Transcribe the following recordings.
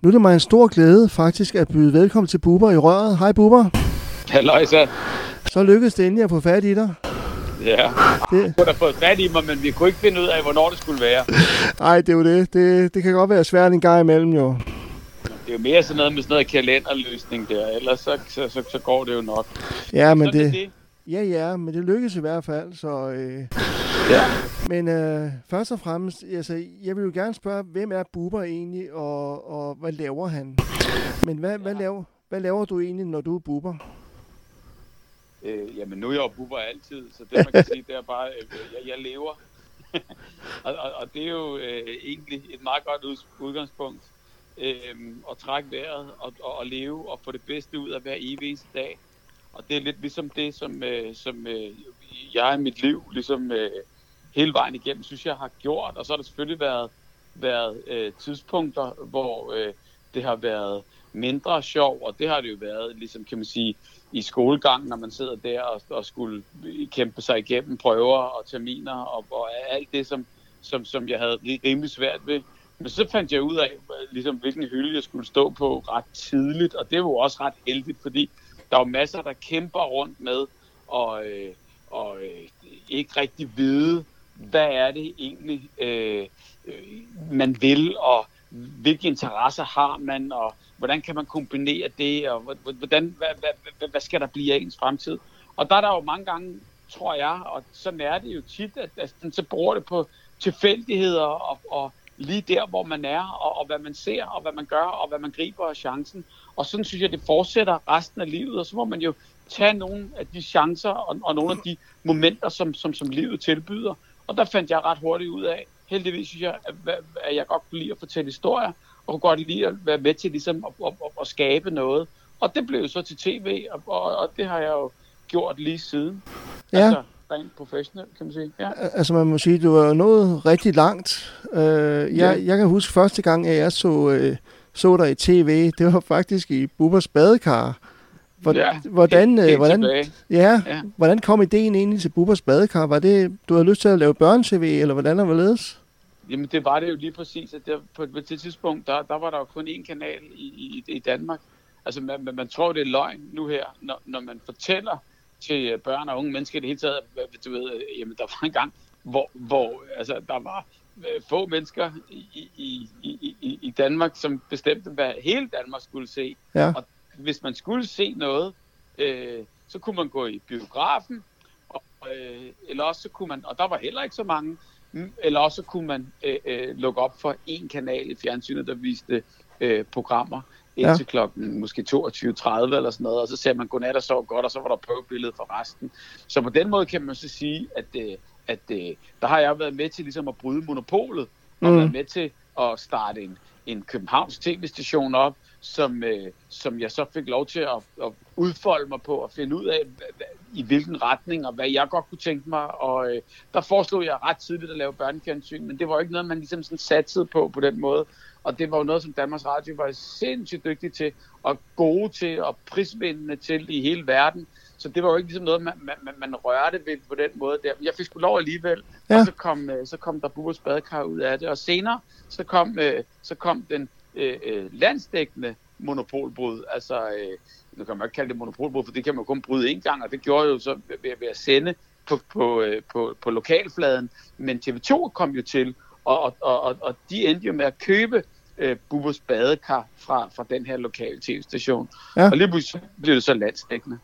Nu er det mig en stor glæde faktisk at byde velkommen til Bubber i røret. Hej Bubber. Halløjsa. Så lykkedes det endelig at få fat i dig. Ja, Det- det... kunne da fået fat i mig, men vi kunne ikke finde ud af, hvornår det skulle være. Nej, det er jo det. det. Det kan godt være svært en gang imellem jo. Det er jo mere sådan noget med sådan noget kalenderløsning der, ellers så, så, så, så går det jo nok. Ja, men så er det, det. Ja, ja, men det lykkedes i hvert fald. Så, øh, Ja. men øh, først og fremmest, altså, jeg vil jo gerne spørge, hvem er Bubber egentlig, og, og hvad laver han? Men hvad, hvad, laver, hvad laver du egentlig, når du er Bubber? Øh, jamen, nu er jeg jo buber altid, så det man kan sige, det er bare, øh, jeg, jeg lever. og, og, og det er jo øh, egentlig et meget godt ud, udgangspunkt. Øh, at trække vejret og, og, og leve og få det bedste ud af hver evig dag. Og det er lidt ligesom det, som, øh, som øh, jeg i mit liv ligesom øh, hele vejen igennem, synes jeg har gjort. Og så har der selvfølgelig været, været øh, tidspunkter, hvor øh, det har været mindre sjov, og det har det jo været, ligesom kan man sige, i skolegang, når man sidder der og, og skulle kæmpe sig igennem prøver og terminer og, og alt det, som, som, som jeg havde rimelig svært ved. Men så fandt jeg ud af, øh, ligesom, hvilken hylde jeg skulle stå på ret tidligt, og det var jo også ret heldigt, fordi der er jo masser, der kæmper rundt med og, øh, og øh, ikke rigtig vide, hvad er det egentlig, øh, øh man vil, og hvilke interesser har man, og hvordan kan man kombinere det, og hvordan, hvad, hvad, hvad, hvad skal der blive af ens fremtid? Og der er der jo mange gange, tror jeg, og sådan er det jo tit, at, at så bruger det på tilfældigheder og, og lige der, hvor man er, og, og hvad man ser, og hvad man gør, og hvad man griber af chancen. Og sådan synes jeg, det fortsætter resten af livet, og så må man jo tage nogle af de chancer og, og nogle af de momenter, som, som, som livet tilbyder. Og der fandt jeg ret hurtigt ud af, heldigvis synes jeg, at, at jeg godt kunne lide at fortælle historier, og kunne godt lide at være med til ligesom at, at, at, at skabe noget. Og det blev jo så til tv, og, og, og det har jeg jo gjort lige siden. Ja. Altså rent professionelt, kan man sige. Ja. Altså man må sige, du er nået rigtig langt. Øh, jeg, Ja. jeg kan huske første gang, at jeg så, øh, så dig i tv, det var faktisk i Bubbers badekar. Hvor, Ja, hvordan, helt- øh, helt hvordan, tilbage. ja, Ja. hvordan kom ideen egentlig til Bubbers badekar? Var det, du havde lyst til at lave børne-tv, eller hvordan er hvorledes? Jamen det var det jo lige præcis, at der, på, på det tidspunkt, der, der var der jo kun én kanal i, i, i Danmark. Altså man, man, man tror, det er løgn nu her, når, når man fortæller til øh, børn og unge mennesker i det hele taget, du ved, øh, jamen der var en gang, hvor, hvor altså, der var øh, få mennesker i, i, i, i, i Danmark, som bestemte, hvad hele Danmark skulle se. Ja. Og hvis man skulle se noget, øh, så kunne man gå i biografen, og, øh, eller også så kunne man, og der var heller ikke så mange, mm, eller også så kunne man øh, øh, lukke op for en kanal i fjernsynet, der viste øh, programmer Ja. indtil klokken måske 22.30 eller sådan noget, og så ser man godnat og sov godt, og så var der prøvebillede for resten. Så på den måde kan man så sige, at, øh, at øh, der har jeg været med til ligesom at bryde monopolet, og Mm. været med til at starte en, en Københavns tv-station op, som, øh, som jeg så fik lov til at, at udfolde mig på og finde ud af, i hvilken retning og hvad jeg godt kunne tænke mig. Og øh, der foreslog jeg ret tidligt at lave børnefjernsyn, men det var jo ikke noget, man ligesom sådan satsede på på den måde. Og det var jo noget, som Danmarks Radio var sindssygt dygtig til, og gode til, og prisvindende til i hele verden. Så det var jo ikke ligesom noget, man, man, man, rørte ved på den måde der. Jeg fik sgu lov alligevel, Ja. og så kom, øh, så kom der Bubbers badekar ud af det. Og senere, så kom, øh, så kom den øh, øh, landsdækkende monopolbrud. Altså, øh, nu kan man ikke kalde det monopolbrud, for det kan man kun bryde én gang, og det gjorde jo så ved, ved at sende på, på, på, på lokalfladen. Men TV2 kom jo til, og, og, og, og de endte jo med at købe øh, Bubbers badekar fra, fra den her lokale tv-station. Ja. Og lige pludselig blev det så landsdækkende.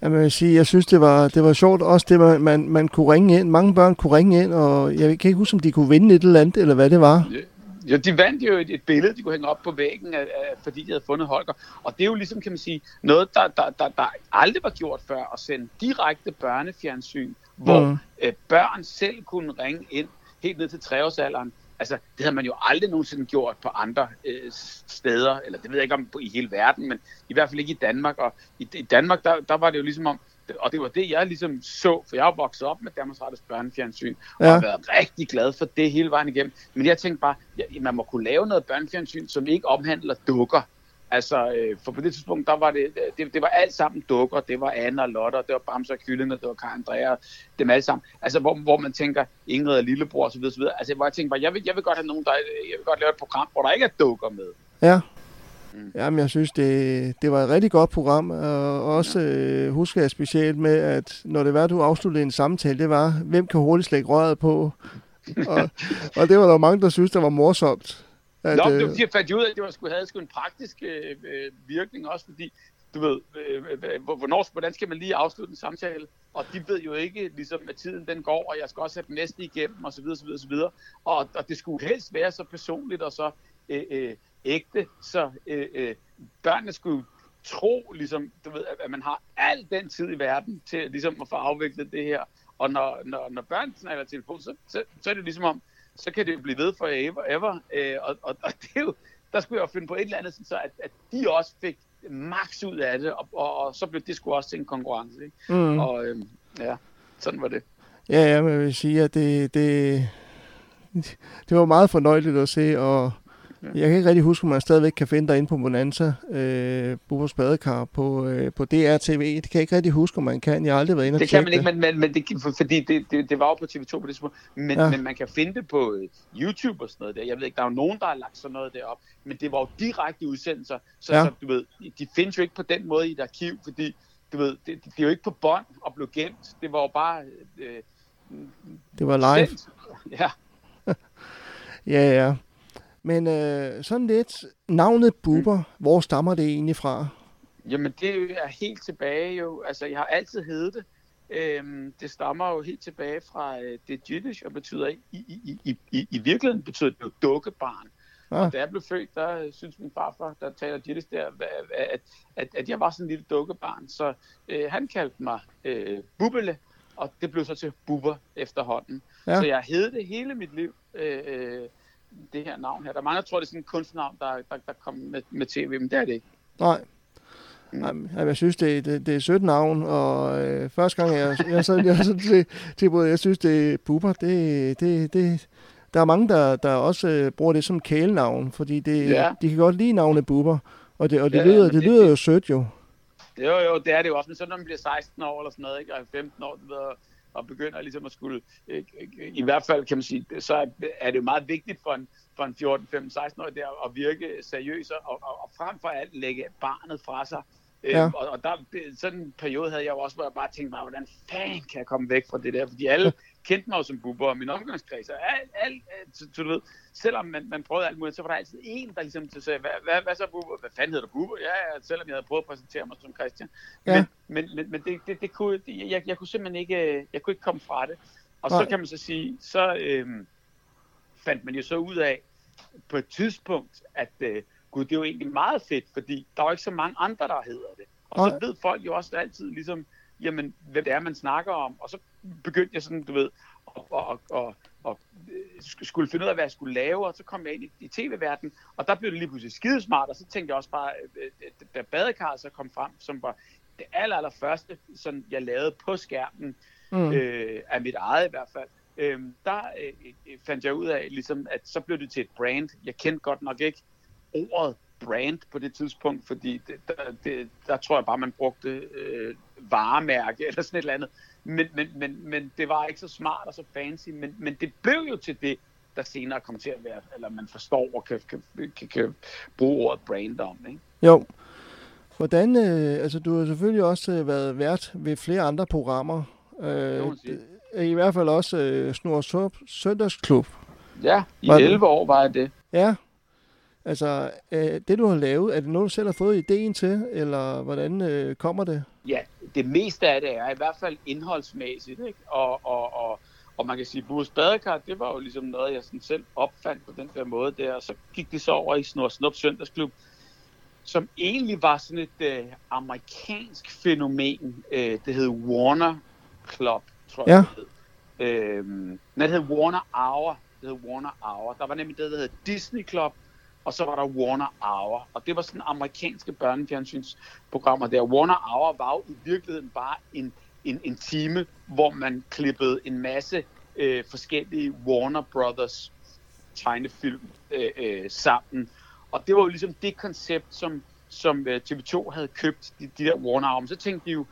Jeg vil sige, jeg synes, det var, det var sjovt. Også det, man, man, man kunne ringe ind. Mange børn kunne ringe ind, og jeg kan ikke huske, om de kunne vinde et eller andet, eller hvad det var. Ja, de vandt jo et, et billede, de kunne hænge op på væggen, af, af, fordi de havde fundet Holger. Og det er jo ligesom, kan man sige, noget, der, der, der, der aldrig var gjort før, at sende direkte børnefjernsyn, hvor mm. øh, børn selv kunne ringe ind helt ned til treårsalderen. Altså, det havde man jo aldrig nogensinde gjort på andre øh, steder, eller det ved jeg ikke om på, i hele verden, men i hvert fald ikke i Danmark. Og i, i Danmark, der, der var det jo ligesom om, og det var det, jeg ligesom så, for jeg er jo vokset op med Danmarks Radios børnefjernsyn, og Ja. har været rigtig glad for det hele vejen igennem. Men jeg tænkte bare, ja, man må kunne lave noget børnefjernsyn, som ikke omhandler dukker. Altså, øh, for på det tidspunkt, der var det, det, det var alt sammen dukker. Det var Anna og Lotte, og det var Bamse og Kyllinger, det var Karen Andrea, dem alle sammen. Altså, hvor, hvor man tænker, Ingrid og Lillebror osv. osv. Altså, hvor jeg tænker bare, jeg vil, jeg vil godt have nogen, der, jeg vil godt lave et program, hvor der ikke er dukker med. Ja. Mm. Jamen, jeg synes, det, det var et rigtig godt program, og også øh, husker jeg specielt med, at når det var, du afsluttede en samtale, det var, hvem kan hurtigt slække røret på? og, og det var der mange, der synes, der var morsomt. At, Nå, det var, jeg fandt ud af, at det var, skulle have en praktisk øh, øh, virkning også, fordi du ved, øh, øh, hvornår, hvordan skal man lige afslutte en samtale? Og de ved jo ikke, ligesom, at tiden den går, og jeg skal også have den næste igennem, og så videre, så videre, så videre. Og, og det skulle helst være så personligt og så øh, øh, ægte, så øh, øh, børnene skulle tro, ligesom, du ved, at man har al den tid i verden til ligesom, at få afviklet det her. Og når, når, når børn snakker telefon, så, så, så er det ligesom om, så kan det blive ved for ever. ever. Øh, og, og, og det er jo, der skulle jeg jo finde på et eller andet, så at, at de også fik max ud af det, og, og, og så blev det sgu også til en konkurrence. Ikke? Mm. Og øh, ja, sådan var det. Ja, ja, men jeg vil sige, at det, det, det var meget fornøjeligt at se, og jeg kan ikke rigtig huske, om man stadigvæk kan finde derinde på Bonanza, øh, Bubbers Badekar på, øh, på DRTV. Det kan jeg ikke rigtig huske, om man kan. Jeg har aldrig været inde og Det kan man ikke, men, men, men det, fordi det, det, det var jo på TV2 på det tidspunkt. Men, ja. men man kan finde det på øh, YouTube og sådan noget der. Jeg ved ikke, der er jo nogen, der har lagt sådan noget derop. Men det var jo direkte udsendelser. Så, ja. så du ved, de findes jo ikke på den måde i et arkiv, fordi du ved, det, det er jo ikke på bånd og blev gemt. Det var jo bare... Øh, det var live. Sendt. Ja. ja, ja. Men øh, sådan lidt, navnet Buber, mm. hvor stammer det egentlig fra? Jamen det er helt tilbage jo, altså jeg har altid heddet det. Øhm, det stammer jo helt tilbage fra øh, det Jiddisch og betyder i, i, i, i, i virkeligheden betyder det jo dukkebarn. Ah. Og da jeg blev født, der synes min farfar, der taler Jiddisch der, at, at, at jeg var sådan en lille dukkebarn. Så øh, han kaldte mig øh, Bubbele, og det blev så til Bubber efterhånden. Ja. Så jeg hed det hele mit liv. Øh, øh det her navn her. Der er mange, der tror, det er sådan en kunstnavn, der, der, der kommer med, med tv, men det er det ikke. Nej. Mm. Jeg synes, det, det, det er sødt navn, og øh, første gang, jeg, jeg, så, jeg så til, til jeg synes, det er Bubber, det, det, det, der er mange, der, der også øh, bruger det som kælenavn, fordi det, ja. de kan godt lide navnet Bubber, og det, og det, ja, lyder, det, det lyder jo sødt jo. Jo, jo, det er det jo også, men så når man bliver 16 år eller sådan noget, ikke, og 15 år, det og begynder ligesom at skulle, øh, i hvert fald kan man sige, så er det jo meget vigtigt for en, for en 14, 15, 16 år der at virke seriøs og, og, og frem for alt lægge barnet fra sig. Øh, ja. og, og der, sådan en periode havde jeg jo også, hvor jeg bare tænkte mig, hvordan fanden kan jeg komme væk fra det der? Fordi alle kendte mig jo som buber, og min omgangskreds, og alt, alt, så, så, du ved, selvom man, man prøvede alt muligt, så var der altid en, der ligesom sagde, hvad, hvad, hvad så buber? Hvad fanden hedder du buber? Ja, ja, selvom jeg havde prøvet at præsentere mig som Christian. Ja. Men, men, men, men det, det, det kunne, det, jeg, jeg kunne simpelthen ikke, jeg kunne ikke komme fra det. Og Nej. så kan man så sige, så øhm, fandt man jo så ud af, på et tidspunkt, at øh, gud, det er jo egentlig meget fedt, fordi der er jo ikke så mange andre, der hedder det. Og så ved folk jo også altid ligesom, jamen, hvad det er, man snakker om. Og så begyndte jeg sådan, du ved, at, at, at, skulle finde ud af, hvad jeg skulle lave, og så kom jeg ind i, i tv-verdenen, og der blev det lige pludselig skidesmart, og så tænkte jeg også bare, øh, øh, da badekarret så kom frem, som var det aller, aller første, sådan jeg lavede på skærmen, mm. øh, af mit eget i hvert fald, øh, der øh, fandt jeg ud af, ligesom, at så blev det til et brand. Jeg kendte godt nok ikke ordet brand på det tidspunkt, fordi det, der, det, der tror jeg bare, man brugte øh, varemærke eller sådan et eller andet. Men, men, men, men det var ikke så smart og så fancy, men, men det blev jo til det, der senere kommer til at være, eller man forstår og kan, kan, kan, kan bruge ordet brand om. Ikke? Jo. Hvordan, øh, altså du har selvfølgelig også øh, været vært ved flere andre programmer. Øh, I hvert fald også øh, Snor Søndagsklub. Ja, i var 11 år var jeg det. Ja, Altså, øh, det du har lavet, er det noget, du selv har fået ideen til, eller hvordan øh, kommer det? Ja, det meste af det er i hvert fald indholdsmæssigt, ikke? Og, og, og, og man kan sige, Burs Badekar, det var jo ligesom noget, jeg sådan selv opfandt på den der måde der, og så gik det så over i Snor Snup Søndagsklub, som egentlig var sådan et øh, amerikansk fænomen. Øh, det hed Warner Club, tror jeg, ja. det hed. Øh, nej, det hed Warner Hour. Det hed Warner Hour. Der var nemlig det, der hed Disney Club, og så var der Warner Hour. Og det var sådan amerikanske børnefjernsynsprogrammer der. Warner Hour var jo i virkeligheden bare en, en, en time, hvor man klippede en masse øh, forskellige Warner Brothers tegnefilm øh, øh, sammen. Og det var jo ligesom det koncept, som, som øh, TV2 havde købt, de, de der Warner Hour. Så tænkte de jo,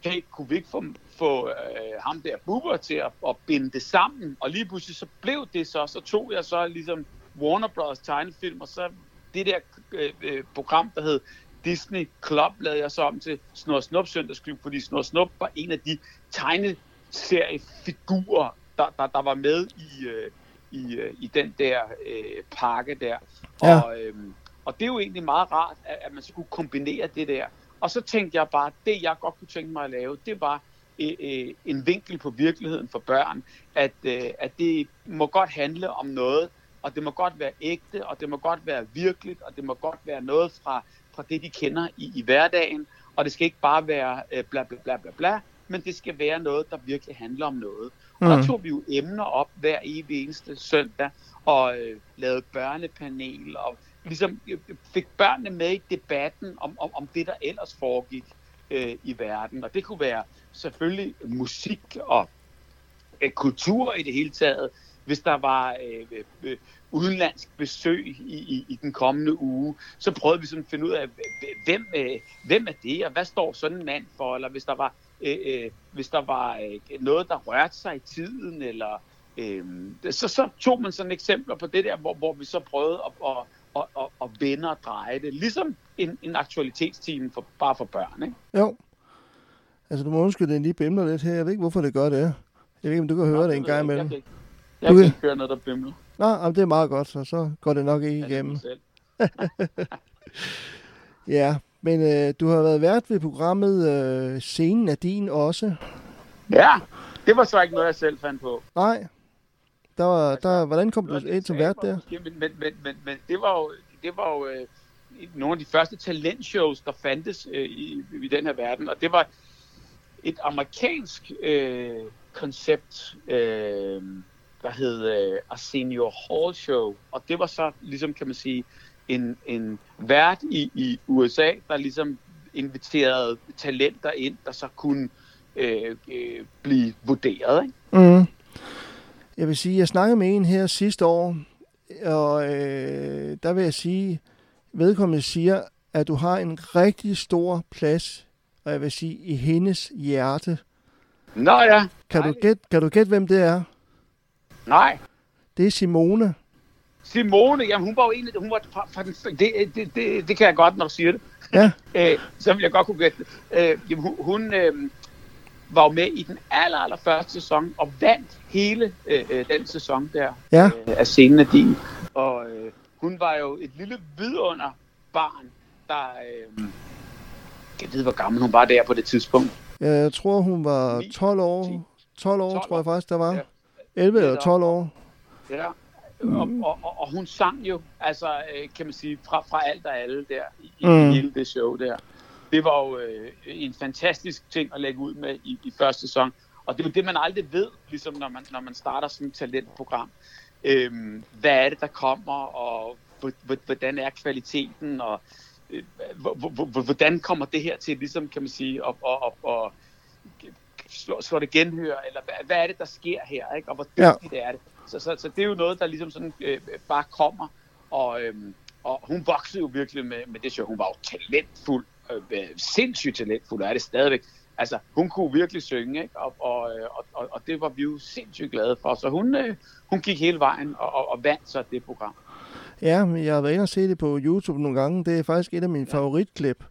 hey, kunne vi ikke få, få øh, ham der Bubber til at, at binde det sammen? Og lige pludselig så blev det så, så tog jeg så ligesom Warner Bros. tegnefilm, og så det der øh, øh, program, der hed Disney Club, lavede jeg så om til Snor Snup Søndagsklub, fordi Snor Snup var en af de tegneseriefigurer, der, der, der var med i, øh, i, øh, i den der øh, pakke der. Ja. Og, øh, og det er jo egentlig meget rart, at, at man så kunne kombinere det der. Og så tænkte jeg bare, det jeg godt kunne tænke mig at lave, det var øh, øh, en vinkel på virkeligheden for børn, at, øh, at det må godt handle om noget, og det må godt være ægte, og det må godt være virkeligt, og det må godt være noget fra, fra det, de kender i, i hverdagen, og det skal ikke bare være øh, bla bla bla bla bla, men det skal være noget, der virkelig handler om noget. Og der Mm. tog vi jo emner op hver evig eneste søndag, og øh, lavede børnepanel, og ligesom øh, fik børnene med i debatten om, om, om det, der ellers foregik øh, i verden. Og det kunne være selvfølgelig musik og øh, kultur i det hele taget. Hvis der var øh, øh, udenlandsk besøg i, i, i den kommende uge, så prøvede vi sådan at finde ud af, hvem, øh, hvem er det, og hvad står sådan en mand for, eller hvis der var, øh, øh, hvis der var øh, noget, der rørte sig i tiden, eller øh, så, så tog man sådan eksempler på det der, hvor, hvor vi så prøvede at, at, at, at, at vende og dreje det, ligesom en, en aktualitetsteam for, bare for børn. Ikke? Jo. Altså, du må undskylde, den lige bimler lidt her. Jeg ved ikke, hvorfor det gør det. Jeg ved ikke, om du kan høre Nå, det en gang imellem. Jeg jeg Du kan ikke høre noget, der bimler. Nå, jamen, det er meget godt, så, så går det nok ikke Ja, igennem. Ja, men øh, du har været vært ved programmet øh, Scenen er din også. Ja, det var så ikke noget, jeg selv fandt på. Nej. Der var, der, hvordan kom du ind som vært der? Men, men, men, men, men det var jo, det var jo øh, nogle af de første talentshows, der fandtes øh, i, i den her verden. Og det var et amerikansk øh, koncept, øh, der hed øh, Arsenio Hall Show. Og det var så ligesom, kan man sige, en, en vært i, i USA, der ligesom inviterede talenter ind, der så kunne øh, øh, blive vurderet. Ikke? Mm. Jeg vil sige, jeg snakkede med en her sidste år, og øh, der vil jeg sige, vedkommende siger, at du har en rigtig stor plads, og jeg vil sige, i hendes hjerte. Nå ja, Kan du Dejligt. gætte, kan du gætte, hvem det er? Nej. Det er Simone. Simone, jamen hun var jo en af hun var fra, fra den, det, det, det, det kan jeg godt, når du siger det. Ja. øh, så vil jeg godt kunne gætte det. Øh, jamen, hun hun øh, var jo med i den aller, aller første sæson, og vandt hele øh, øh, den sæson der Ja. øh, af scenen af din. Og øh, hun var jo et lille vidunder barn, der... Øh, jeg ved, hvor gammel hun var der på det tidspunkt. Jeg tror, hun var Ni, 12 ti. år. 12 år, 12 tror jeg faktisk, der var. Ja. 11 eller Lidt 12 år. Ja. Og, og, og, og hun sang jo, altså øh, kan man sige, fra, fra alt og alle der, i, Mm. hele det show der. Det var jo øh, en fantastisk ting at lægge ud med i, i første sæson. Og det er jo det, man aldrig ved, ligesom når man, når man starter sådan et talentprogram. Øhm, hvad er det, der kommer, og hvor- hvor- hvordan er kvaliteten, og øh, hvor- hvor- hvor- hvordan kommer det her til, ligesom kan man sige, at, at, at, at slå, slå det genhør, eller hvad, hvad er det, der sker her, ikke? og hvor Ja. dygtigt er det. Så, så, så det er jo noget, der ligesom sådan øh, bare kommer, og, øhm, og hun voksede jo virkelig med, med det show. Hun var jo talentfuld, øh, øh, sindssygt talentfuld, og er det stadigvæk. Altså, hun kunne virkelig synge, ikke? Og, og, øh, og, og, og det var vi jo sindssygt glade for. Så hun, øh, hun gik hele vejen og, og, og vandt så det program. Ja, men jeg har været inde og se det på YouTube nogle gange. Det er faktisk et af mine favoritklip.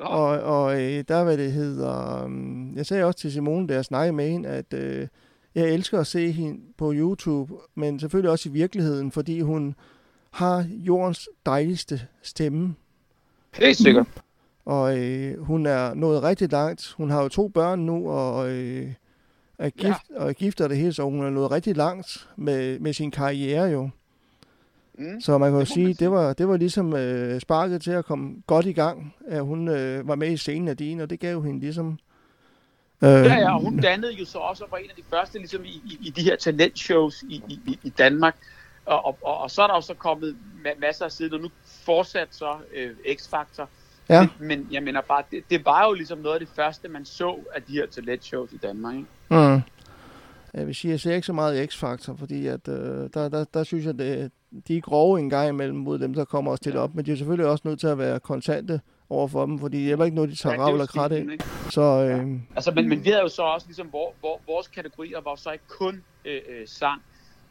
Nå, Og, og øh, der, hvad det hedder... Um, jeg sagde også til Simone, da jeg snakkede med hende, at øh, jeg elsker at se hende på YouTube, men selvfølgelig også i virkeligheden, fordi hun har jordens dejligste stemme. helt sikkert. Og øh, hun er nået rigtig langt. Hun har jo to børn nu, og øh, er gift, ja. og er gift og det hele, så hun er nået rigtig langt med, med sin karriere jo. Mm. Så man kan jo man sige, sige. det var, det var ligesom øh, sparket til at komme godt i gang, at hun øh, var med i scenen af din, og det gav hende ligesom... Øh, Ja, ja, og hun dannede jo så også og var en af de første ligesom i, i, i de her talentshows i, i, i- Danmark. Og, og, og, og så er der jo så kommet ma- masser af siden, og nu fortsat så øh, X-Factor. Ja. Men, men jeg mener bare, det, det var jo ligesom noget af det første, man så af de her talentshows i Danmark. Ikke? Mm. Jeg vil sige, jeg ser ikke så meget X-Factor, fordi at, øh, der, der, der synes jeg, det, de er grove en gang imellem mod dem, der kommer og stiller Ja. op. Men de er selvfølgelig også nødt til at være kontante over for dem, fordi det er ikke noget, de tager Ja, ravl og krat ikke? Så øh, Altså, men, men vi havde jo så også ligesom, hvor, hvor, vores kategorier var så ikke kun øh, øh, sang.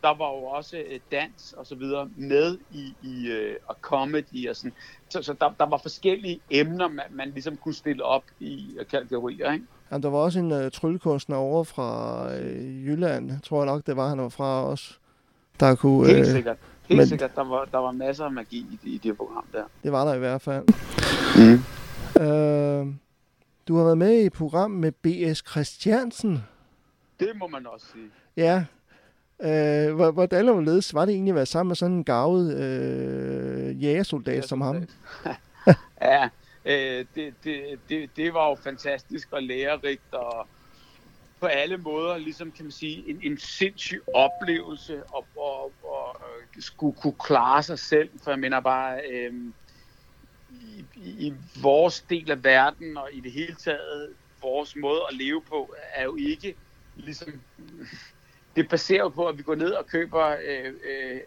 der var jo også øh, dans og så videre med i, i øh, og comedy og sådan. Så, så der, der var forskellige emner, man, man ligesom kunne stille op i øh, kategorier, ikke? Jamen, der var også en uh, tryllekunstner over fra uh, Jylland, tror jeg nok, det var han var fra os. Der kunne, Helt sikkert. Helt men, sikkert. Der var, der var masser af magi i, i det program der. Det var der i hvert fald. Mm. Uh, du har været med i et program med B.S. Christiansen. Det må man også sige. Ja. Uh, hvordan var det Var det egentlig at være sammen med sådan en gavet uh, jægersoldat som ham? ja, øh, det, det, det, det var jo fantastisk og lærerigt og på alle måder, ligesom kan man sige, en, en sindssyg oplevelse og, og, og øh, skulle kunne klare sig selv. For jeg mener bare, øh, i, i vores del af verden og i det hele taget, vores måde at leve på, er jo ikke ligesom... Det baserer jo på, at vi går ned og køber øh, øh,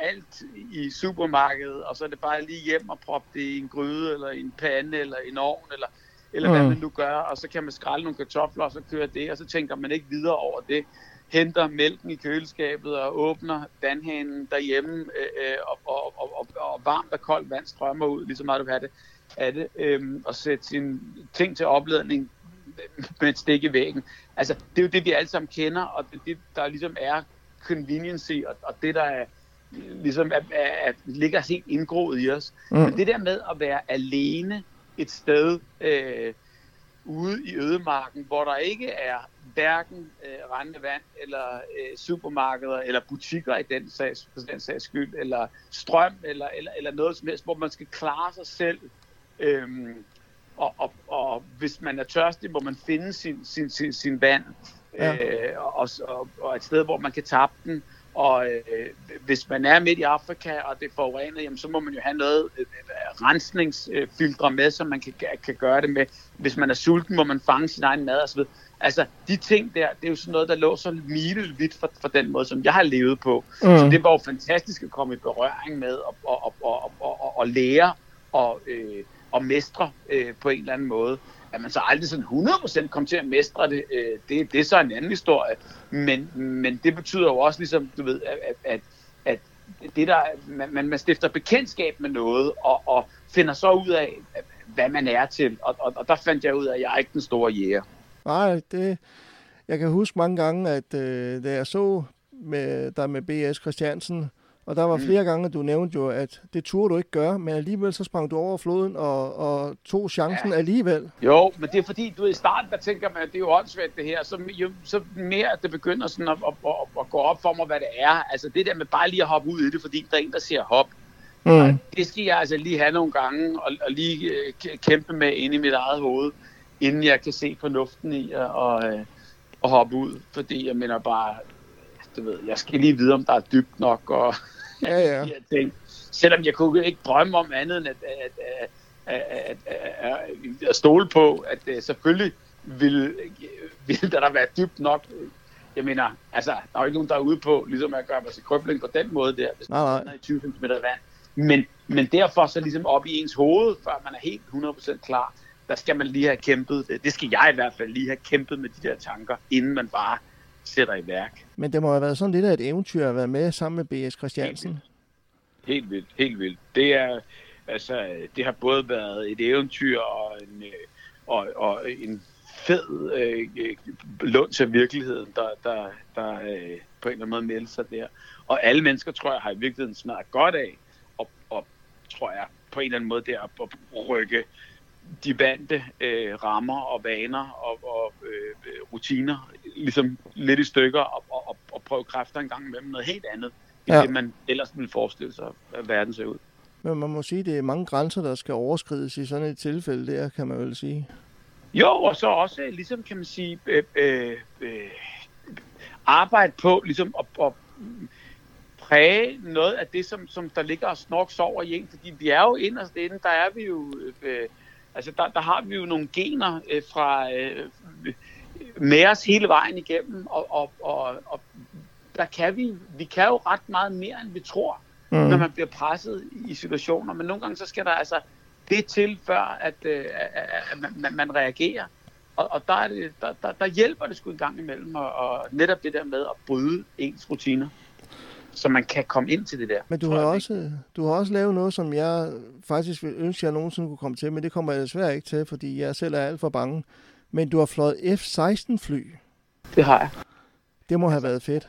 alt i supermarkedet, og så er det bare lige hjem og proppe det i en gryde, eller i en pande, eller i en ovn, eller, eller mm. hvad man nu gør, og så kan man skrælle nogle kartofler, og så kører det, og så tænker man ikke videre over det. Henter mælken i køleskabet og åbner vandhanen derhjemme, øh, og, og, og, og, og varmt og koldt vand strømmer ud, ligesom meget du kan have det, af det, øh, og sætte sine ting til opladning med et stik i væggen. Altså, det er jo det, vi alle sammen kender, og det, det der ligesom er convenience, og, og det, der er, ligesom at, at ligger helt indgroet i os. Mm. Men det der med at være alene et sted øh, ude i ødemarken, hvor der ikke er hverken øh, rendende vand, eller øh, supermarkeder, eller butikker i den sags, for den sags skyld, eller strøm, eller, eller, eller noget som helst, hvor man skal klare sig selv. Øhm, og, og, og hvis man er tørstig, må man finde sin, sin, sin, sin vand, ja. øh, og, og, og et sted, hvor man kan tappe den. Og øh, hvis man er midt i Afrika, og det er forurenet, jamen, så må man jo have noget øh, rensningsfiltre med, så man kan, kan gøre det med. Hvis man er sulten, må man fange sin egen mad osv. Altså, de ting der, det er jo sådan noget, der lå så milevidt for, for den måde, som jeg har levet på. Mm. Så det var jo fantastisk at komme i berøring med og, og, og, og, og, og, og lære og, øh, og mestre øh, på en eller anden måde at man så aldrig sådan 100% kom til at mestre det, øh, det, det er så en anden historie. Men, men det betyder jo også ligesom, du ved, at, at, at det der, man, man stifter bekendtskab med noget, og, og finder så ud af, hvad man er til. Og, og, og der fandt jeg ud af, at jeg er ikke den store jæger. Nej, det, jeg kan huske mange gange, at øh, da jeg så med, der med B.S. Christiansen, og der var mm. flere gange, du nævnte jo, at det turde du ikke gøre, men alligevel så sprang du over floden og, og tog chancen ja. alligevel. Jo, men det er fordi, du i starten, der tænker man, at det er jo åndssvagt det her, så, jo, så mere at det begynder sådan at, at, at, at, gå op for mig, hvad det er. Altså det der med bare lige at hoppe ud i det, fordi der er en, der siger hop. Mm. Det skal jeg altså lige have nogle gange, og, og lige uh, kæmpe med inde i mit eget hoved, inden jeg kan se fornuften i at, og, uh, at hoppe ud. Fordi jeg mener bare, du ved, jeg skal lige vide, om der er dybt nok, og ja, ja. ting. Selvom jeg kunne ikke drømme om andet end at, at, at, at, at, at, at stole på, at uh, selvfølgelig vil, vil der, der være dybt nok. Jeg mener, altså, der er jo ikke nogen, der er ude på, ligesom at gøre sig krøbling på den måde der, hvis nej, man er i 20 cm vand. Men, men derfor så ligesom op i ens hoved, før man er helt 100% klar, der skal man lige have kæmpet, det, det skal jeg i hvert fald lige have kæmpet med de der tanker, inden man bare sætter i værk. Men det må have været sådan lidt af et eventyr at være med sammen med B.S. Christiansen. Helt vildt, helt vildt. Det er, altså, det har både været et eventyr og en, øh, og, og en fed øh, lund til virkeligheden, der, der, der øh, på en eller anden måde melder sig der. Og alle mennesker, tror jeg, har i virkeligheden snart godt af, og, og tror jeg, på en eller anden måde der at rykke de vante øh, rammer og vaner og, og øh, rutiner ligesom lidt i stykker og, og, og prøve kræfter en gang imellem noget helt andet, end ja. det man ellers ville forestille sig, at verden ser ud. Men man må sige, at det er mange grænser, der skal overskrides i sådan et tilfælde der, kan man vel sige. Jo, og så også ligesom, kan man sige, øh, øh, øh, arbejde på ligesom at, at præge noget af det, som, som der ligger og snorks over i en, fordi vi er jo inderst inde, der er vi jo øh, Altså der, der har vi jo nogle gener øh, fra øh, med os hele vejen igennem, og, og, og, og der kan vi, vi kan jo ret meget mere, end vi tror, mm. når man bliver presset i situationer. Men nogle gange så skal der altså det til, før at, øh, at man, man reagerer. og, og der, er det, der, der, der hjælper det sgu en gang imellem, og, og netop det der med at bryde ens rutiner, så man kan komme ind til det der. Men du har, jeg, også, du har også lavet noget, som jeg faktisk vil ønske, jeg nogensinde kunne komme til, men det kommer jeg desværre ikke til, fordi jeg selv er alt for bange. Men du har fløjet F-16-fly. Det har jeg. Det må have været fedt.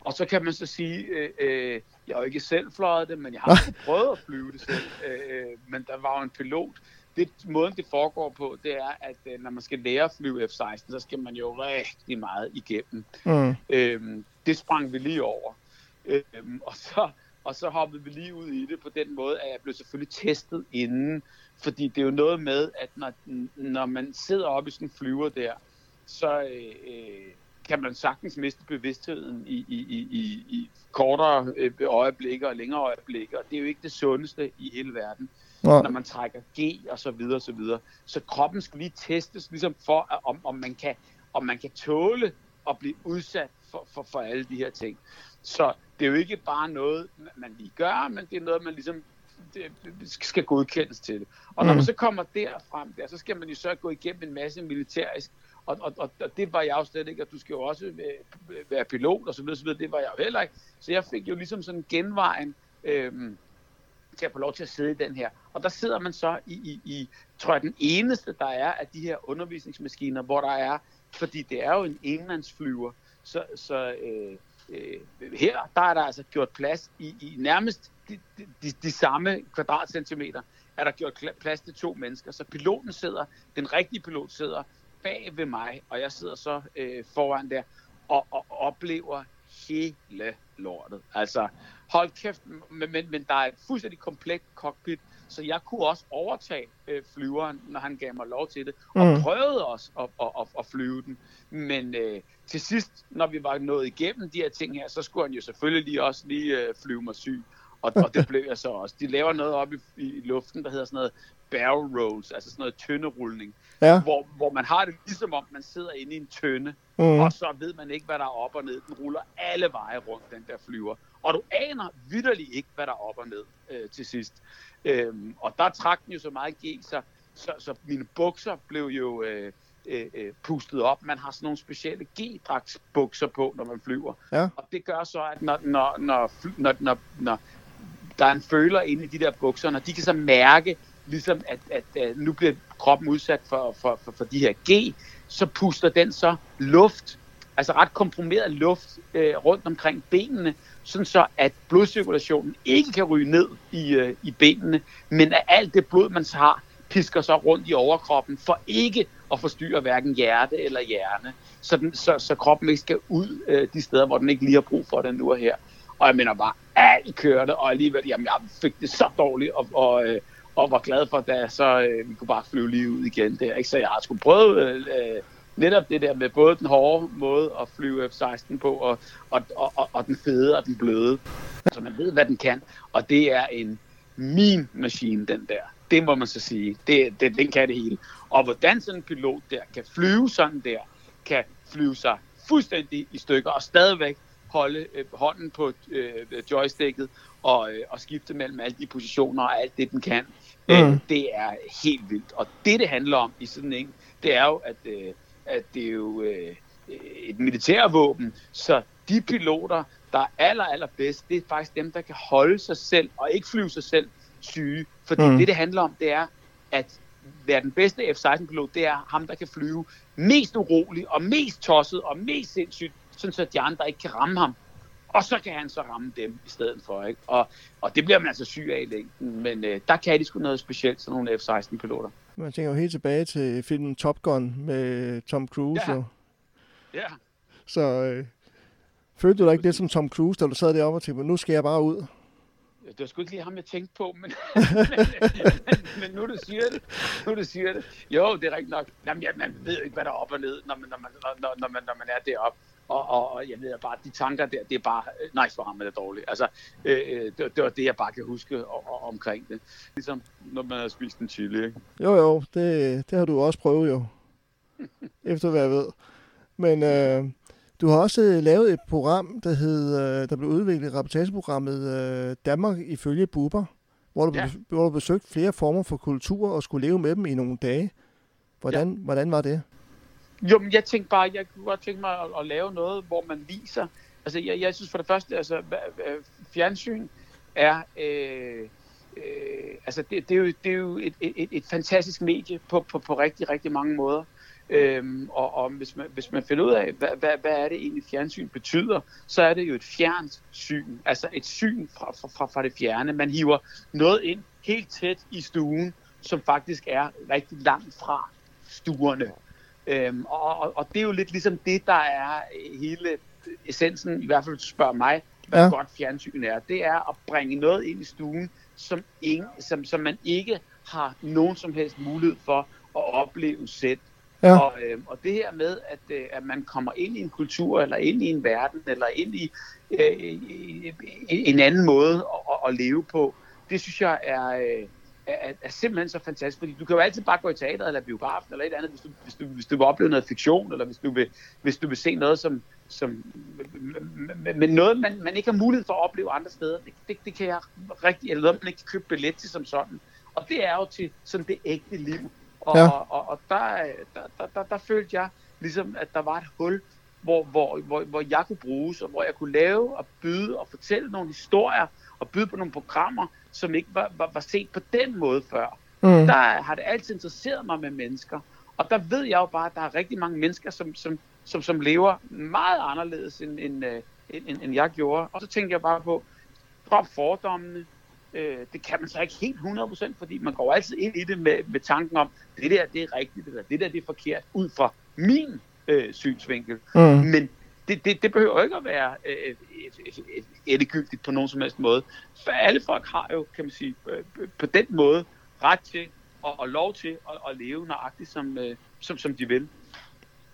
Og så kan man så sige, øh, øh, jeg har jo ikke selv fløjet det, men jeg har prøvet at flyve det selv. Øh, men der var jo en pilot. Det, måden det foregår på, det er, at øh, når man skal lære at flyve F-16, så skal man jo rigtig meget igennem. Mm. Øh, det sprang vi lige over. Øh, og, så, og så hoppede vi lige ud i det på den måde, at jeg blev selvfølgelig testet inden. Fordi det er jo noget med, at når, når man sidder oppe i sådan en flyver der, så øh, kan man sagtens miste bevidstheden i, i, i, i, i kortere øh, øjeblikke og længere øjeblikke. Og det er jo ikke det sundeste i hele verden, Nå, når man trækker G og så videre og så videre. Så kroppen skal lige testes ligesom for, at, om, om, man kan, om man kan tåle at blive udsat for, for, for alle de her ting. Så det er jo ikke bare noget, man lige gør, men det er noget, man ligesom skal godkendes til det. Og når Mm. man så kommer derfrem der, så skal man jo så gå igennem en masse militærisk, og, og, og, og det var jeg jo slet ikke, og du skal jo også være, være pilot og så videre, så videre, det var jeg jo heller ikke. Så jeg fik jo ligesom sådan genvejen øhm, til at få lov til at sidde i den her. Og der sidder man så i, i, i tror jeg, den eneste, der er af de her undervisningsmaskiner, hvor der er, fordi det er jo en enmandsflyver, så, så øh, øh, her, der er der altså gjort plads i, i nærmest de, de, de, de samme kvadratcentimeter, er der gjort plads til to mennesker. Så piloten sidder, den rigtige pilot sidder bag ved mig, og jeg sidder så øh, foran der og, og oplever hele lortet. Altså, hold kæft, men, men, men der er et fuldstændig komplet cockpit, så jeg kunne også overtage øh, flyveren, når han gav mig lov til det, og Mm. prøvede også at, at, at, at flyve den. Men øh, til sidst, når vi var nået igennem de her ting her, så skulle han jo selvfølgelig også lige øh, flyve mig syg. Og, og det blev jeg så også. De laver noget op i, i luften, der hedder sådan noget barrel rolls, altså sådan noget tønderulning, ja. hvor, hvor man har det ligesom om, man sidder inde i en tønde, Mm. og så ved man ikke, hvad der er op og ned. Den ruller alle veje rundt, den der flyver. Og du aner vidderligt ikke, hvad der er op og ned øh, til sidst. Øhm, og der trak den jo så meget G, så, så, mine bukser blev jo øh, øh, øh, pustet op. Man har sådan nogle specielle G-dragtsbukser på, når man flyver. Ja. Og det gør så, at når, når, når, når, når, når der er en føler inde i de der bukser, når de kan så mærke, ligesom at, at, at nu bliver kroppen udsat for, for, for, for de her G, så puster den så luft, altså ret komprimeret luft øh, rundt omkring benene, sådan så at blodcirkulationen ikke kan ryge ned i, øh, i benene, men at alt det blod, man så har, pisker så rundt i overkroppen, for ikke at forstyrre hverken hjerte eller hjerne, så, den, så, så kroppen ikke skal ud øh, de steder, hvor den ikke lige har brug for den nu og her. Og jeg mener bare, alt kørte, og alligevel, jamen, jeg fik det så dårligt, og, og, øh, og var glad for, da så øh, vi kunne bare flyve lige ud igen der. Ikke? Så jeg har sgu prøvet øh, øh, netop det der med både den hårde måde at flyve F-16 på, og, og, og, og, den fede og den bløde. Så man ved, hvad den kan. Og det er en min maskine, den der. Det må man så sige. Det, det, den kan det hele. Og hvordan sådan en pilot der kan flyve sådan der, kan flyve sig fuldstændig i stykker og stadigvæk holde øh, hånden på øh, joysticket og, øh, og skifte mellem alle de positioner og alt det, den kan. Mm. Øh, det er helt vildt. Og det, det handler om i sådan en, det er jo, at, øh, at det er jo øh, et militærvåben, så de piloter, der er aller, aller bedst, det er faktisk dem, der kan holde sig selv og ikke flyve sig selv syge. Fordi Mm. det, det handler om, det er, at være den bedste F-16-pilot, det er ham, der kan flyve mest urolig og mest tosset og mest sindssygt, sådan så de andre ikke kan ramme ham. Og så kan han så ramme dem i stedet for. Ikke? Og, og det bliver man altså syg af i længden. Men øh, der kan de sgu noget specielt, sådan nogle F-16-piloter. Man tænker jo helt tilbage til filmen Top Gun med Tom Cruise. Ja. Og, Ja, så øh, følte du dig ikke lidt som Tom Cruise, da du sad deroppe og tænkte, nu skal jeg bare ud? det var sgu ikke lige ham, jeg tænkte på, men, men, men, nu du siger det, nu du siger det, jo, det er rigtigt nok. Jamen, ja, man ved ikke, hvad der er op og ned, når man, når man, når, når man, når man er deroppe. Og, og, jeg ved bare, de tanker der, det er bare, øh, nice for ham, eller dårligt. Altså, øh, øh, det, det var det, jeg bare kan huske og, og, omkring det. Ligesom, når man har spist en chili, ikke? Jo, jo, det, det har du også prøvet jo. Efter hvad jeg ved. Men øh, du har også øh, lavet et program, der hed, øh, der blev udviklet i rapportageprogrammet øh, Danmark ifølge Bubber, hvor du, ja. hvor du besøgte flere former for kultur og skulle leve med dem i nogle dage. Hvordan, ja. hvordan var det? Jo, men jeg tænkte bare, jeg kunne godt tænke mig at, at lave noget, hvor man viser, altså jeg, jeg synes for det første, altså fjernsyn er, øh, øh, altså det, det, er jo, det er jo et, et, et fantastisk medie på, på, på rigtig, rigtig mange måder. Øhm, og og hvis, man, hvis man finder ud af, hvad, hvad, hvad er det egentlig fjernsyn betyder, så er det jo et fjernt syn, altså et syn fra, fra, fra det fjerne. Man hiver noget ind helt tæt i stuen, som faktisk er rigtig langt fra stuerne. Øhm, og, og, og det er jo lidt ligesom det, der er hele essensen, i hvert fald spørger mig, hvad ja. godt fjernsyn er. Det er at bringe noget ind i stuen, som, ingen, som, som man ikke har nogen som helst mulighed for at opleve selv. Ja. Og, øh, og det her med, at, øh, at man kommer ind i en kultur, eller ind i en verden, eller ind i øh, en anden måde at, at leve på, det synes jeg er, øh, er, er simpelthen så fantastisk. Fordi du kan jo altid bare gå i teater eller biografen eller et andet, hvis du, hvis du, hvis du vil opleve noget fiktion, eller hvis du vil, hvis du vil se noget, som, som men noget, man, man ikke har mulighed for at opleve andre steder. Det, det, det kan jeg rigtig, eller noget, man ikke kan købe billet til som sådan. Og det er jo til sådan det ægte liv. Og, ja. og, og, og der, der, der, der, der følte jeg ligesom, at der var et hul, hvor, hvor, hvor, hvor jeg kunne bruges, og hvor jeg kunne lave og byde og fortælle nogle historier, og byde på nogle programmer, som ikke var, var, var set på den måde før. Mm. Der har det altid interesseret mig med mennesker. Og der ved jeg jo bare, at der er rigtig mange mennesker, som, som, som, som lever meget anderledes, end, end, øh, end, end, end jeg gjorde. Og så tænker jeg bare på, drop fordommene. Øh, det kan man så ikke helt 100%, fordi man går altid ind i det med, med tanken om, det der det er rigtigt, eller det der det er forkert, ud fra min øh, synsvinkel. Mm. Men det, det, det behøver ikke at være øh, endegyldigt på nogen som helst måde. For alle folk har jo, kan man sige, øh, på den måde ret til og, og lov til at, at leve nøjagtigt, som, øh, som, som de vil.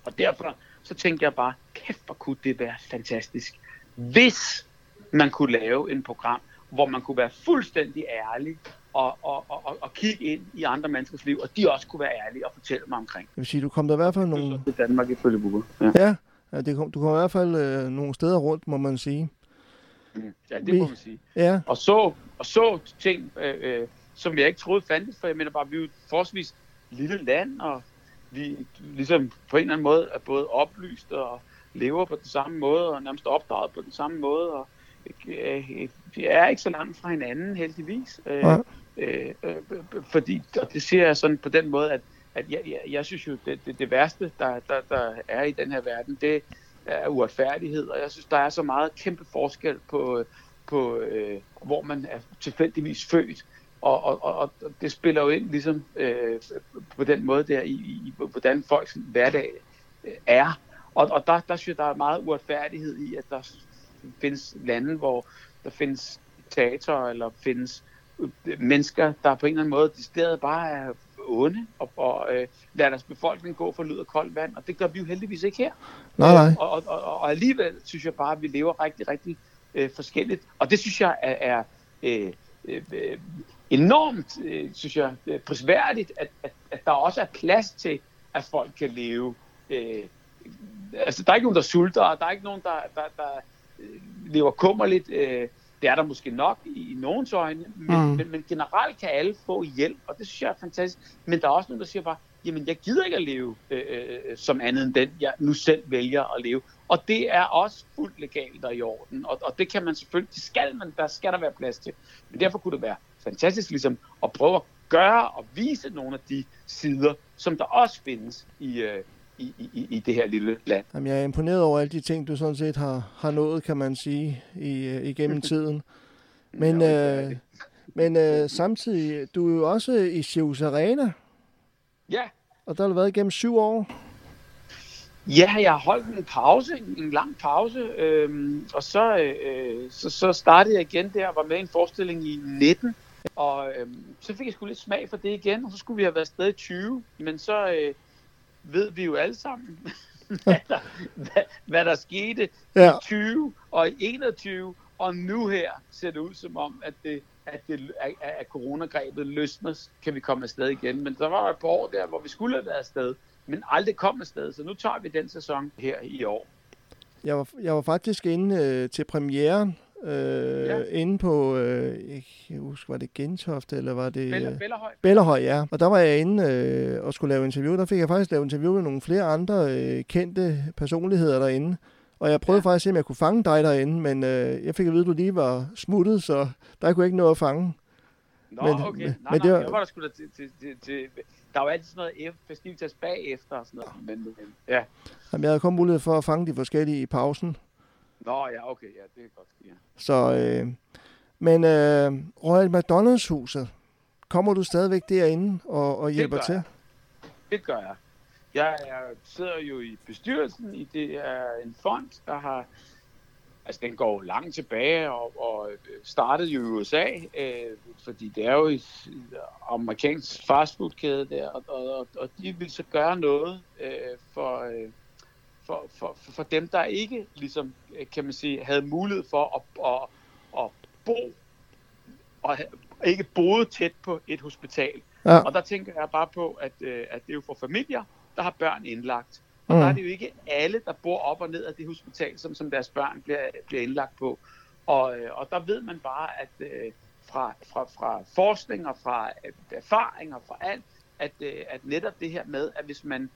Og derfor så tænkte jeg bare, kæft hvor kunne det være fantastisk, hvis man kunne lave en program, hvor man kunne være fuldstændig ærlig og, og, og, og kigge ind i andre menneskers liv, og de også kunne være ærlige og fortælle mig omkring. Jeg vil sige, du kom der i hvert fald nogle... Det er Danmark ifølge Google. Ja. ja, ja det kom, du kom i hvert fald øh, nogle steder rundt, må man sige. Ja, det vi... må man sige. Ja. Og så, og så ting, øh, øh, som jeg ikke troede fandtes, for jeg mener bare, vi er jo forholdsvis lille land, og vi ligesom på en eller anden måde er både oplyst og lever på den samme måde, og nærmest opdraget på den samme måde, og øh, vi er ikke så langt fra hinanden, heldigvis. Øh, ja. øh, øh, fordi, og det siger jeg sådan på den måde, at, at jeg, jeg, jeg synes jo, det, det, det værste, der, der, der er i den her verden, det er uretfærdighed, og jeg synes, der er så meget kæmpe forskel på, på øh, hvor man er tilfældigvis født. Og, og, og, og det spiller jo ind ligesom øh, på den måde der i, i hvordan folks hverdag øh, er. Og, og der, der synes jeg, der er meget uretfærdighed i, at der findes lande, hvor der findes diktatorer, eller findes øh, mennesker, der på en eller anden måde decideret bare er onde, og, og øh, lader deres befolkning gå for lyd og koldt vand, og det gør vi jo heldigvis ikke her. Nej, nej. Og, og, og, og alligevel synes jeg bare, at vi lever rigtig, rigtig øh, forskelligt, og det synes jeg er, er øh, øh, enormt, øh, synes jeg, øh, prisværdigt, at, at, at der også er plads til, at folk kan leve. Øh, altså, der er ikke nogen, der sulter, og der er ikke nogen, der, der, der øh, lever kummerligt. Øh, det er der måske nok i, i nogens øjne, men, mm. men, men generelt kan alle få hjælp, og det synes jeg er fantastisk. Men der er også nogen, der siger bare, jamen jeg gider ikke at leve øh, øh, som andet end den, jeg nu selv vælger at leve. Og det er også fuldt legalt og i orden, og, og det kan man selvfølgelig, det skal man, der skal der være plads til. Men derfor kunne det være fantastisk ligesom at prøve at gøre og vise nogle af de sider, som der også findes i, øh, i, i, i det her lille land. Jamen, jeg er imponeret over alle de ting, du sådan set har, har nået, kan man sige, i, øh, igennem tiden. Men, ja, øh, men øh, samtidig, du er jo også i Sivus Arena. Ja. Og der har du været igennem syv år. Ja, jeg har holdt en pause, en lang pause, øhm, og så, øh, så, så startede jeg igen der, var med i en forestilling i 19, og øhm, så fik jeg sgu lidt smag for det igen, og så skulle vi have været afsted i 20, men så øh, ved vi jo alle sammen, hvad, der, hvad, hvad der skete ja. i 20 og i 21, og nu her ser det ud som om, at det, at, det, at, at coronagrebet løsner, kan vi komme afsted igen. Men der var et par år der, hvor vi skulle have været afsted, men aldrig kom afsted, så nu tager vi den sæson her i år. Jeg var, jeg var faktisk inde øh, til premieren øh, ja. inde på, øh, jeg kan huske, var det Gentofte, eller var det... Bella, Bellerhøj. Bellerhøj, ja. Og der var jeg inde øh, og skulle lave interview. Der fik jeg faktisk lavet interview med nogle flere andre øh, kendte personligheder derinde. Og jeg prøvede ja. faktisk at se, om jeg kunne fange dig derinde, men øh, jeg fik at vide, at du lige var smuttet, så der kunne jeg ikke nå at fange. Nå, men, okay. Men, nej, men det var, jeg var der sgu da til, til, til, til, der var altid sådan noget festivitas bagefter og sådan noget. Men, men, ja. Jamen, jeg havde kun mulighed for at fange de forskellige i pausen. Nå, ja, okay, ja, det er godt. Ja. Så, øh, men øh, Royal McDonald's huset, kommer du stadigvæk derinde og, og hjælper det til? Jeg. Det gør jeg. Jeg er, sidder jo i bestyrelsen i det er en fond, der har altså den går langt tilbage og, og startede jo i USA, øh, fordi det er jo et amerikansk fastfoodkæde der, og, og, og de vil så gøre noget øh, for, øh, for, for, for dem, der ikke ligesom, kan man sige, havde mulighed for at, at, at bo og ikke boede tæt på et hospital. Ja. Og der tænker jeg bare på, at, øh, at det er jo for familier, der har børn indlagt. Og mm. der er det jo ikke alle, der bor op og ned af det hospital, som, som deres børn bliver, bliver indlagt på. Og, øh, og der ved man bare, at øh, fra, fra, fra forskning og fra øh, erfaring og fra alt, at, øh, at netop det her med, at hvis man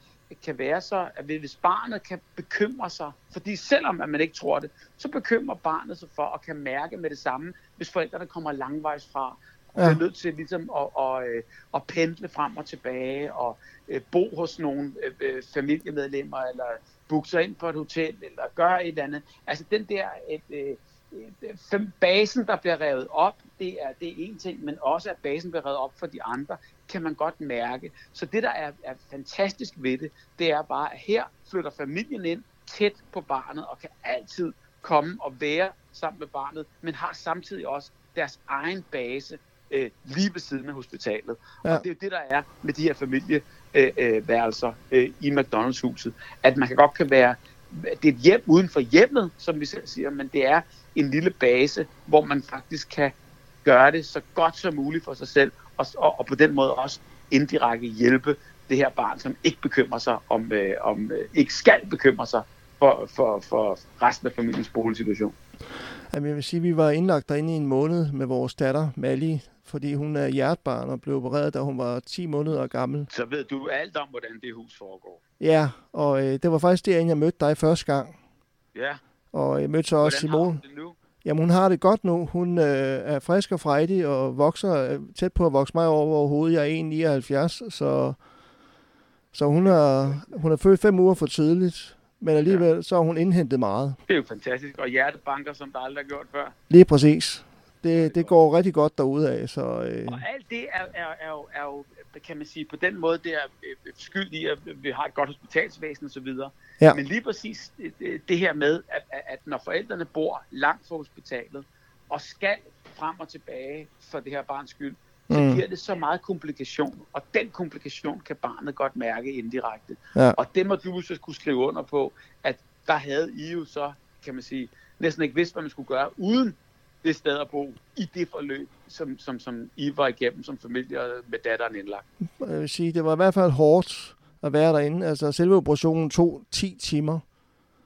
kan være så, at hvis barnet kan bekymre sig, fordi selvom at man ikke tror det, så bekymrer barnet sig for at kan mærke med det samme, hvis forældrene kommer langvejs fra, og ja. er nødt til ligesom at, at, at, at pendle frem og tilbage og øh, bo hos nogle øh, øh, familiemedlemmer eller booke sig ind på et hotel eller gøre et eller andet. Altså den der et, et, basen, der bliver revet op, det er, det er en ting, men også at basen bliver revet op for de andre, kan man godt mærke. Så det, der er, er fantastisk ved det, det er bare, at her flytter familien ind tæt på barnet og kan altid komme og være sammen med barnet, men har samtidig også deres egen base øh, lige ved siden af hospitalet. Ja. Og det er jo det, der er med de her familieværelser øh, øh, i McDonald's-huset. At man kan godt kan være, det er et hjem uden for hjemmet, som vi selv siger, men det er en lille base, hvor man faktisk kan gøre det så godt som muligt for sig selv, og, og, og på den måde også indirekte hjælpe det her barn, som ikke bekymrer sig om, øh, om øh, ikke skal bekymre sig for, for, for resten af familiens boligsituation. Jamen, jeg vil sige, at vi var indlagt derinde i en måned med vores datter, Mali, fordi hun er hjertbarn og blev opereret, da hun var 10 måneder gammel. Så ved du alt om, hvordan det hus foregår? Ja, og øh, det var faktisk derinde, jeg mødte dig første gang. Ja. Og jeg mødte så også Simone. Jamen, hun har det godt nu. Hun øh, er frisk og frejdig og vokser øh, tæt på at vokse mig over hovedet. Jeg er 1,79, så, så hun, er, hun er født fem uger for tidligt. Men alligevel, ja. så har hun indhentet meget. Det er jo fantastisk. Og hjertebanker, som der aldrig har gjort før. Lige præcis. Det, det går rigtig godt derude af. Så, øh... Og alt det er, er, er, jo, er jo, kan man sige, på den måde, det er øh, skyld i, at vi har et godt hospitalsvæsen osv. Ja. Men lige præcis øh, det her med, at, at når forældrene bor langt fra hospitalet, og skal frem og tilbage for det her barns skyld, så mm. giver det så meget komplikation, og den komplikation kan barnet godt mærke indirekte. Ja. Og det må du så skulle skrive under på, at der havde I jo så, kan man sige, næsten ikke vidst, hvad man skulle gøre, uden det sted at bo i det forløb, som, som, som I var igennem som familie med datteren indlagt. Jeg vil sige, det var i hvert fald hårdt at være derinde. Altså selve operationen tog 10 timer.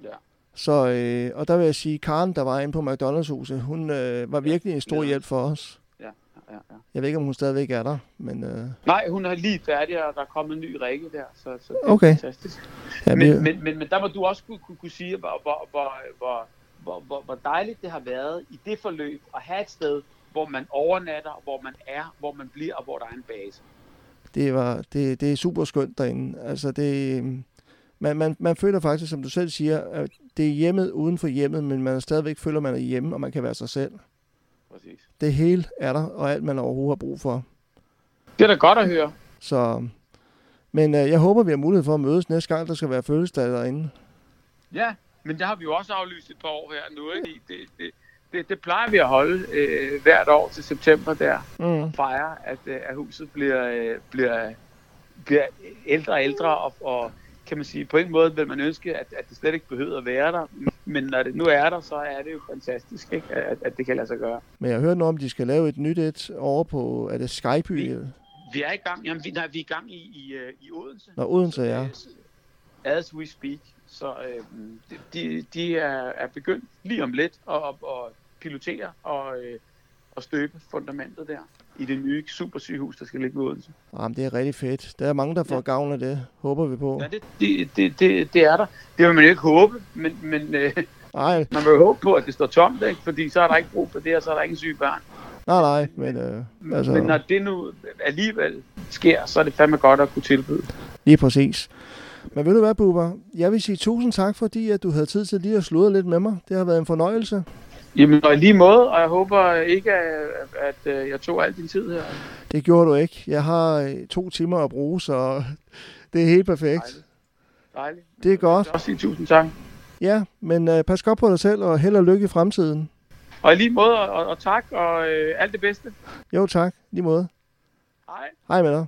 Ja. Så, øh, og der vil jeg sige, Karen, der var inde på McDonald's-huset, hun øh, var virkelig en stor ja. hjælp for os. Ja, ja, ja. Jeg ved ikke, om hun stadigvæk er der, men... Øh... Nej, hun er lige færdig, og der er kommet en ny række der, så, så det er okay. fantastisk. Ja, men, men, men, men, der må du også kunne, kunne, kunne sige, hvor, hvor, hvor, hvor hvor, hvor, hvor dejligt det har været i det forløb at have et sted, hvor man overnatter, hvor man er, hvor man bliver, og hvor der er en base. Det, var, det, det er super skønt derinde. Altså det, man, man, man føler faktisk, som du selv siger, at det er hjemmet uden for hjemmet, men man stadigvæk føler, man er hjemme, og man kan være sig selv. Præcis. Det hele er der, og alt man overhovedet har brug for. Det er da godt at høre. Så, men øh, jeg håber, vi har mulighed for at mødes næste gang, der skal være fødselsdag derinde. Ja, men det har vi jo også aflyst et par år her nu, ikke? Det, det, det, det plejer vi at holde øh, hvert år til september der, mm. og fejre, at, øh, at huset bliver, øh, bliver, bliver ældre og ældre, og, og kan man sige, på en måde vil man ønske, at, at det slet ikke behøver at være der, men når det nu er der, så er det jo fantastisk, ikke? At, at det kan lade sig gøre. Men jeg har hørt noget om, at de skal lave et nyt et over på, er det Skype? Vi, vi er i gang, jamen vi, nej, vi er i gang i, i, øh, i Odense. Nå, Odense, ja. As we speak. Så øh, de, de er, er begyndt lige om lidt at, at pilotere og, øh, og støbe fundamentet der i det nye supersygehus, der skal ligge ved Odense. Jamen, det er rigtig fedt. Der er mange, der får ja. gavn af det, håber vi på. Ja, det, det, det, det, det er der. Det vil man jo ikke håbe, men, men øh, Nej, man vil jo håbe på, at det står tomt, ikke? fordi så er der ikke brug for det, og så er der ikke syge børn. nej, nej, men øh, altså, Men når det nu alligevel sker, så er det fandme godt at kunne tilbyde. lige præcis. Men ved du hvad, Bubber? Jeg vil sige tusind tak, fordi at du havde tid til lige at sludre lidt med mig. Det har været en fornøjelse. Jamen, og lige måde, og jeg håber ikke, at, at øh, jeg tog al din tid her. Det gjorde du ikke. Jeg har øh, to timer at bruge, så det er helt perfekt. Dejligt. Dejligt. Det er godt. Jeg vil også sige tusind tak. Ja, men øh, pas godt på dig selv, og held og lykke i fremtiden. Og i lige måde, og, og tak, og øh, alt det bedste. Jo tak, lige måde. Hej. Hej med dig.